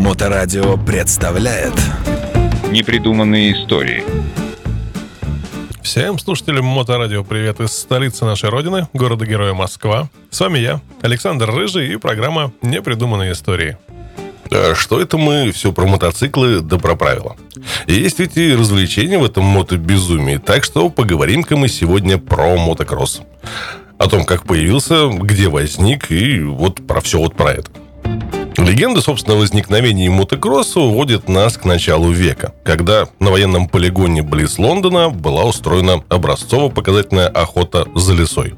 Моторадио представляет Непридуманные истории Всем слушателям Моторадио привет из столицы нашей родины, города-героя Москва. С вами я, Александр Рыжий и программа «Непридуманные истории». А что это мы все про мотоциклы да про правила? Есть ведь и развлечения в этом мотобезумии, так что поговорим-ка мы сегодня про мотокросс. О том, как появился, где возник и вот про все вот про это. Легенда, собственно, возникновения мотокросса уводит нас к началу века, когда на военном полигоне близ Лондона была устроена образцово-показательная охота за лесой.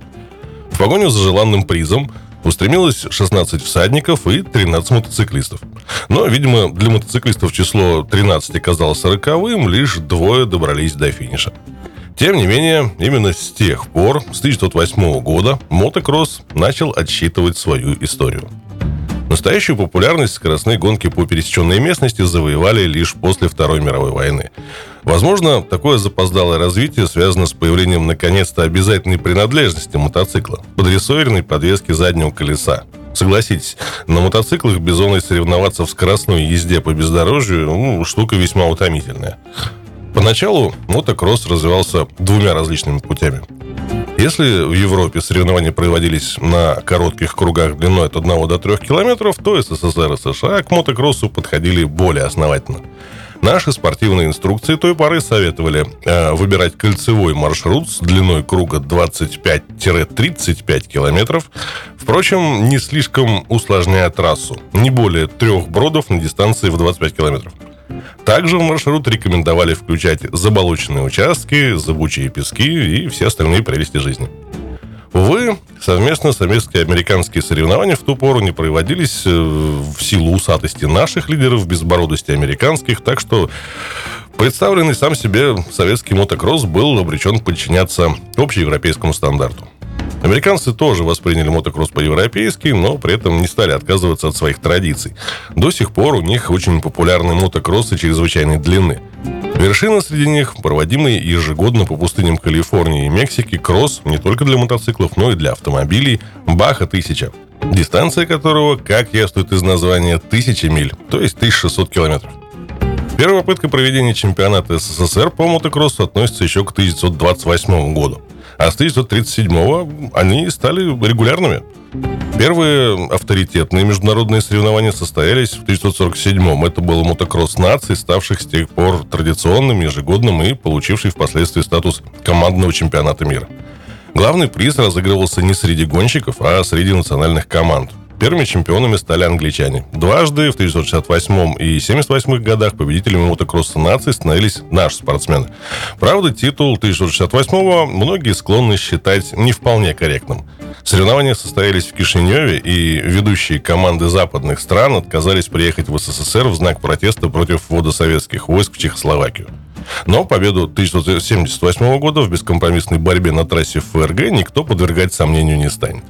В погоню за желанным призом устремилось 16 всадников и 13 мотоциклистов. Но, видимо, для мотоциклистов число 13 оказалось роковым, лишь двое добрались до финиша. Тем не менее, именно с тех пор, с 1908 года, мотокросс начал отсчитывать свою историю. Настоящую популярность скоростные гонки по пересеченной местности завоевали лишь после Второй мировой войны. Возможно, такое запоздалое развитие связано с появлением наконец-то обязательной принадлежности мотоцикла – подрессоренной подвески заднего колеса. Согласитесь, на мотоциклах бизоной соревноваться в скоростной езде по бездорожью ну, штука весьма утомительная. Поначалу мотокросс развивался двумя различными путями. Если в Европе соревнования проводились на коротких кругах длиной от 1 до 3 километров, то СССР и США к мотокроссу подходили более основательно. Наши спортивные инструкции той поры советовали э, выбирать кольцевой маршрут с длиной круга 25-35 километров, впрочем, не слишком усложняя трассу, не более трех бродов на дистанции в 25 километров. Также в маршрут рекомендовали включать заболоченные участки, зыбучие пески и все остальные прелести жизни. Увы, совместно советские и американские соревнования в ту пору не проводились э, в силу усатости наших лидеров, безбородости американских, так что представленный сам себе советский мотокросс был обречен подчиняться общеевропейскому стандарту. Американцы тоже восприняли мотокросс по-европейски, но при этом не стали отказываться от своих традиций. До сих пор у них очень популярны мотокроссы чрезвычайной длины. Вершина среди них – проводимый ежегодно по пустыням Калифорнии и Мексики кросс не только для мотоциклов, но и для автомобилей «Баха-1000», дистанция которого, как яствует из названия, 1000 миль, то есть 1600 километров. Первая попытка проведения чемпионата СССР по мотокроссу относится еще к 1928 году. А с 1937-го они стали регулярными. Первые авторитетные международные соревнования состоялись в 1947-м. Это был мотокросс наций, ставших с тех пор традиционным, ежегодным и получивший впоследствии статус командного чемпионата мира. Главный приз разыгрывался не среди гонщиков, а среди национальных команд. Первыми чемпионами стали англичане. Дважды в 1968 и 1978 годах победителями мотокросса нации становились наши спортсмены. Правда, титул 1968 многие склонны считать не вполне корректным. Соревнования состоялись в Кишиневе, и ведущие команды западных стран отказались приехать в СССР в знак протеста против ввода советских войск в Чехословакию. Но победу 1978 года в бескомпромиссной борьбе на трассе ФРГ никто подвергать сомнению не станет.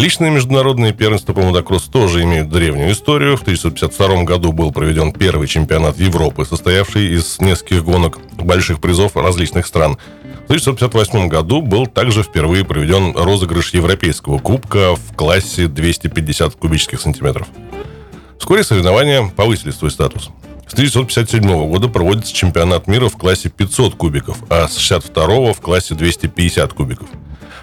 Личные международные первенства по мотокроссу тоже имеют древнюю историю. В 1952 году был проведен первый чемпионат Европы, состоявший из нескольких гонок больших призов различных стран. В 1958 году был также впервые проведен розыгрыш Европейского кубка в классе 250 кубических сантиметров. Вскоре соревнования повысили свой статус. С 1957 года проводится чемпионат мира в классе 500 кубиков, а с 62 в классе 250 кубиков.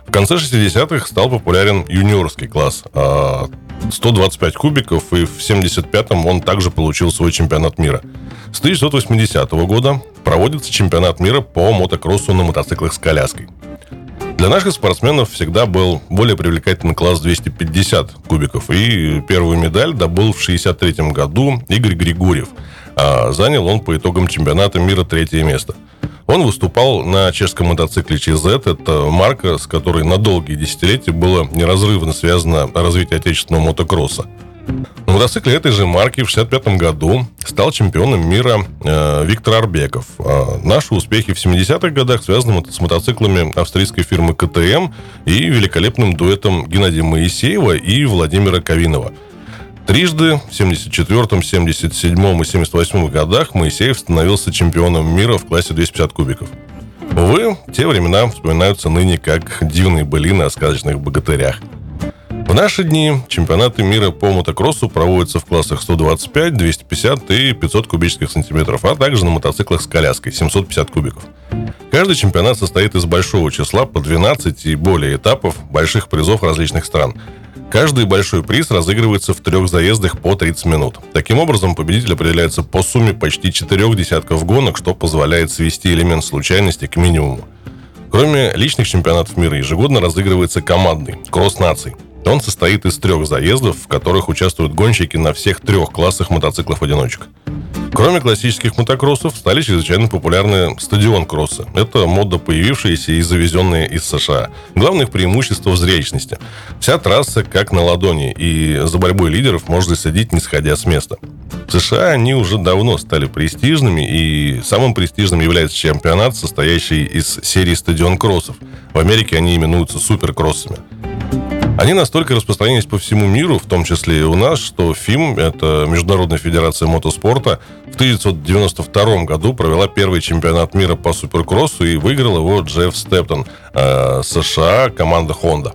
В конце 60-х стал популярен юниорский класс. 125 а, кубиков, и в 75-м он также получил свой чемпионат мира. С 1980 года проводится чемпионат мира по мотокроссу на мотоциклах с коляской. Для наших спортсменов всегда был более привлекательный класс 250 кубиков. И первую медаль добыл в 1963 году Игорь Григорьев. А занял он по итогам чемпионата мира третье место – он выступал на чешском мотоцикле ЧЗ. Это марка, с которой на долгие десятилетия было неразрывно связано развитие отечественного мотокросса. На мотоцикле этой же марки в 1965 году стал чемпионом мира э, Виктор Арбеков. А наши успехи в 70-х годах связаны с мотоциклами австрийской фирмы КТМ и великолепным дуэтом Геннадия Моисеева и Владимира Ковинова – Трижды в 74-м, 77-м и 78-м годах Моисеев становился чемпионом мира в классе 250 кубиков. Увы, те времена вспоминаются ныне как дивные былины о сказочных богатырях. В наши дни чемпионаты мира по мотокроссу проводятся в классах 125, 250 и 500 кубических сантиметров, а также на мотоциклах с коляской 750 кубиков. Каждый чемпионат состоит из большого числа по 12 и более этапов больших призов различных стран. Каждый большой приз разыгрывается в трех заездах по 30 минут. Таким образом, победитель определяется по сумме почти четырех десятков гонок, что позволяет свести элемент случайности к минимуму. Кроме личных чемпионатов мира, ежегодно разыгрывается командный – кросс наций. Он состоит из трех заездов, в которых участвуют гонщики на всех трех классах мотоциклов-одиночек. Кроме классических мотокроссов, стали чрезвычайно популярны стадион-кроссы. Это мода, появившаяся и завезенная из США. Главное их преимущество в зрелищности. Вся трасса как на ладони, и за борьбой лидеров можно следить, не сходя с места. В США они уже давно стали престижными, и самым престижным является чемпионат, состоящий из серии стадион-кроссов. В Америке они именуются суперкроссами. Они настолько распространились по всему миру, в том числе и у нас, что ФИМ, это Международная федерация мотоспорта, в 1992 году провела первый чемпионат мира по суперкроссу и выиграл его Джефф Стептон, э, США, команда Honda.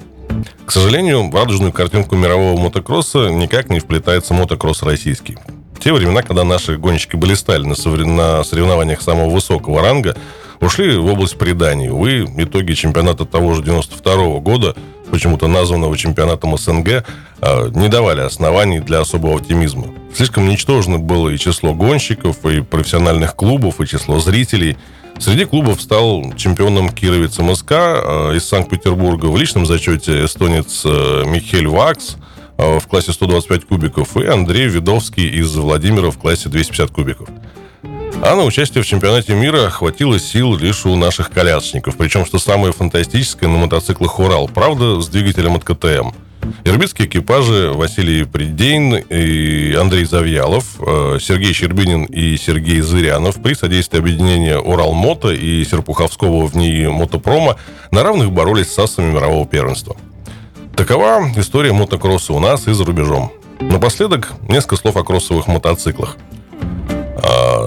К сожалению, в радужную картинку мирового мотокросса никак не вплетается мотокросс российский. В те времена, когда наши гонщики блистали на соревнованиях самого высокого ранга, ушли в область преданий. Увы, итоги чемпионата того же 92 года почему-то названного чемпионатом СНГ, а, не давали оснований для особого оптимизма. Слишком ничтожно было и число гонщиков, и профессиональных клубов, и число зрителей. Среди клубов стал чемпионом кировец МСК а, из Санкт-Петербурга. В личном зачете эстонец а, Михель Вакс в классе 125 кубиков и Андрей Видовский из Владимира в классе 250 кубиков. А на участие в чемпионате мира хватило сил лишь у наших колясочников. Причем, что самое фантастическое, на мотоциклах «Урал». Правда, с двигателем от КТМ. Ирбитские экипажи Василий Придейн и Андрей Завьялов, э, Сергей Щербинин и Сергей Зырянов при содействии объединения «Урал-Мото» и Серпуховского в ней «Мотопрома» на равных боролись с асами мирового первенства. Такова история мотокросса у нас и за рубежом. Напоследок несколько слов о кроссовых мотоциклах –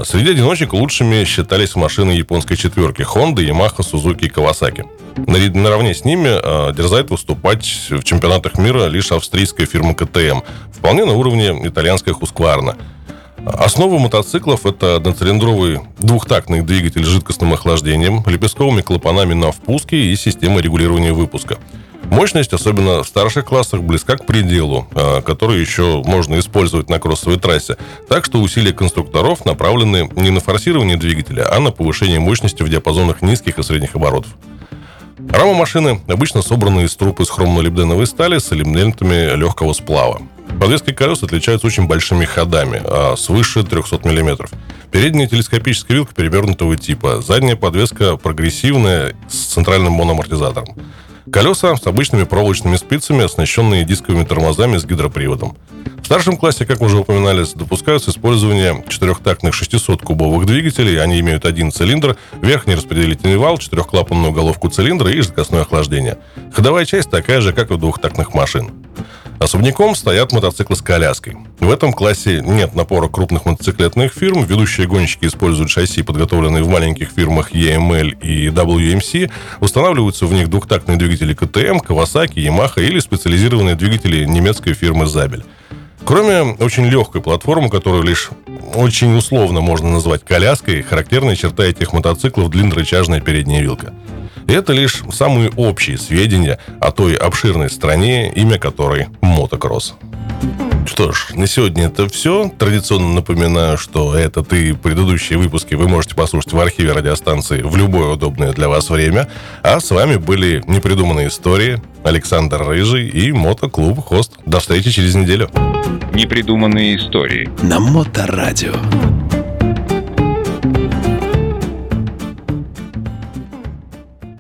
среди одиночек лучшими считались машины японской четверки Honda, Yamaha, Suzuki и Kawasaki. Наравне с ними а, дерзает выступать в чемпионатах мира лишь австрийская фирма КТМ, вполне на уровне итальянской Husqvarna. Основа мотоциклов – это одноцилиндровый двухтактный двигатель с жидкостным охлаждением, лепестковыми клапанами на впуске и системой регулирования выпуска – Мощность, особенно в старших классах, близка к пределу, а, который еще можно использовать на кроссовой трассе. Так что усилия конструкторов направлены не на форсирование двигателя, а на повышение мощности в диапазонах низких и средних оборотов. Рама машины обычно собрана из труб из хромолибденовой стали с элементами легкого сплава. Подвески колес отличаются очень большими ходами, а свыше 300 мм. Передняя телескопическая вилка перевернутого типа. Задняя подвеска прогрессивная с центральным мономортизатором. Колеса с обычными проволочными спицами, оснащенные дисковыми тормозами с гидроприводом. В старшем классе, как уже упоминали, допускаются использование четырехтактных 600-кубовых двигателей. Они имеют один цилиндр, верхний распределительный вал, четырехклапанную головку цилиндра и жидкостное охлаждение. Ходовая часть такая же, как и у двухтактных машин. Особняком стоят мотоциклы с коляской. В этом классе нет напора крупных мотоциклетных фирм. Ведущие гонщики используют шасси, подготовленные в маленьких фирмах EML и WMC. Устанавливаются в них двухтактные двигатели КТМ, Kawasaki, Yamaha или специализированные двигатели немецкой фирмы Zabel. Кроме очень легкой платформы, которую лишь очень условно можно назвать коляской, характерная черта этих мотоциклов – длиннорычажная передняя вилка. И это лишь самые общие сведения о той обширной стране, имя которой – мотокросс. Что ж, на сегодня это все. Традиционно напоминаю, что этот и предыдущие выпуски вы можете послушать в архиве радиостанции в любое удобное для вас время. А с вами были непридуманные истории, Александр Рыжий и Мотоклуб Хост. До встречи через неделю. Непридуманные истории. На Моторадио.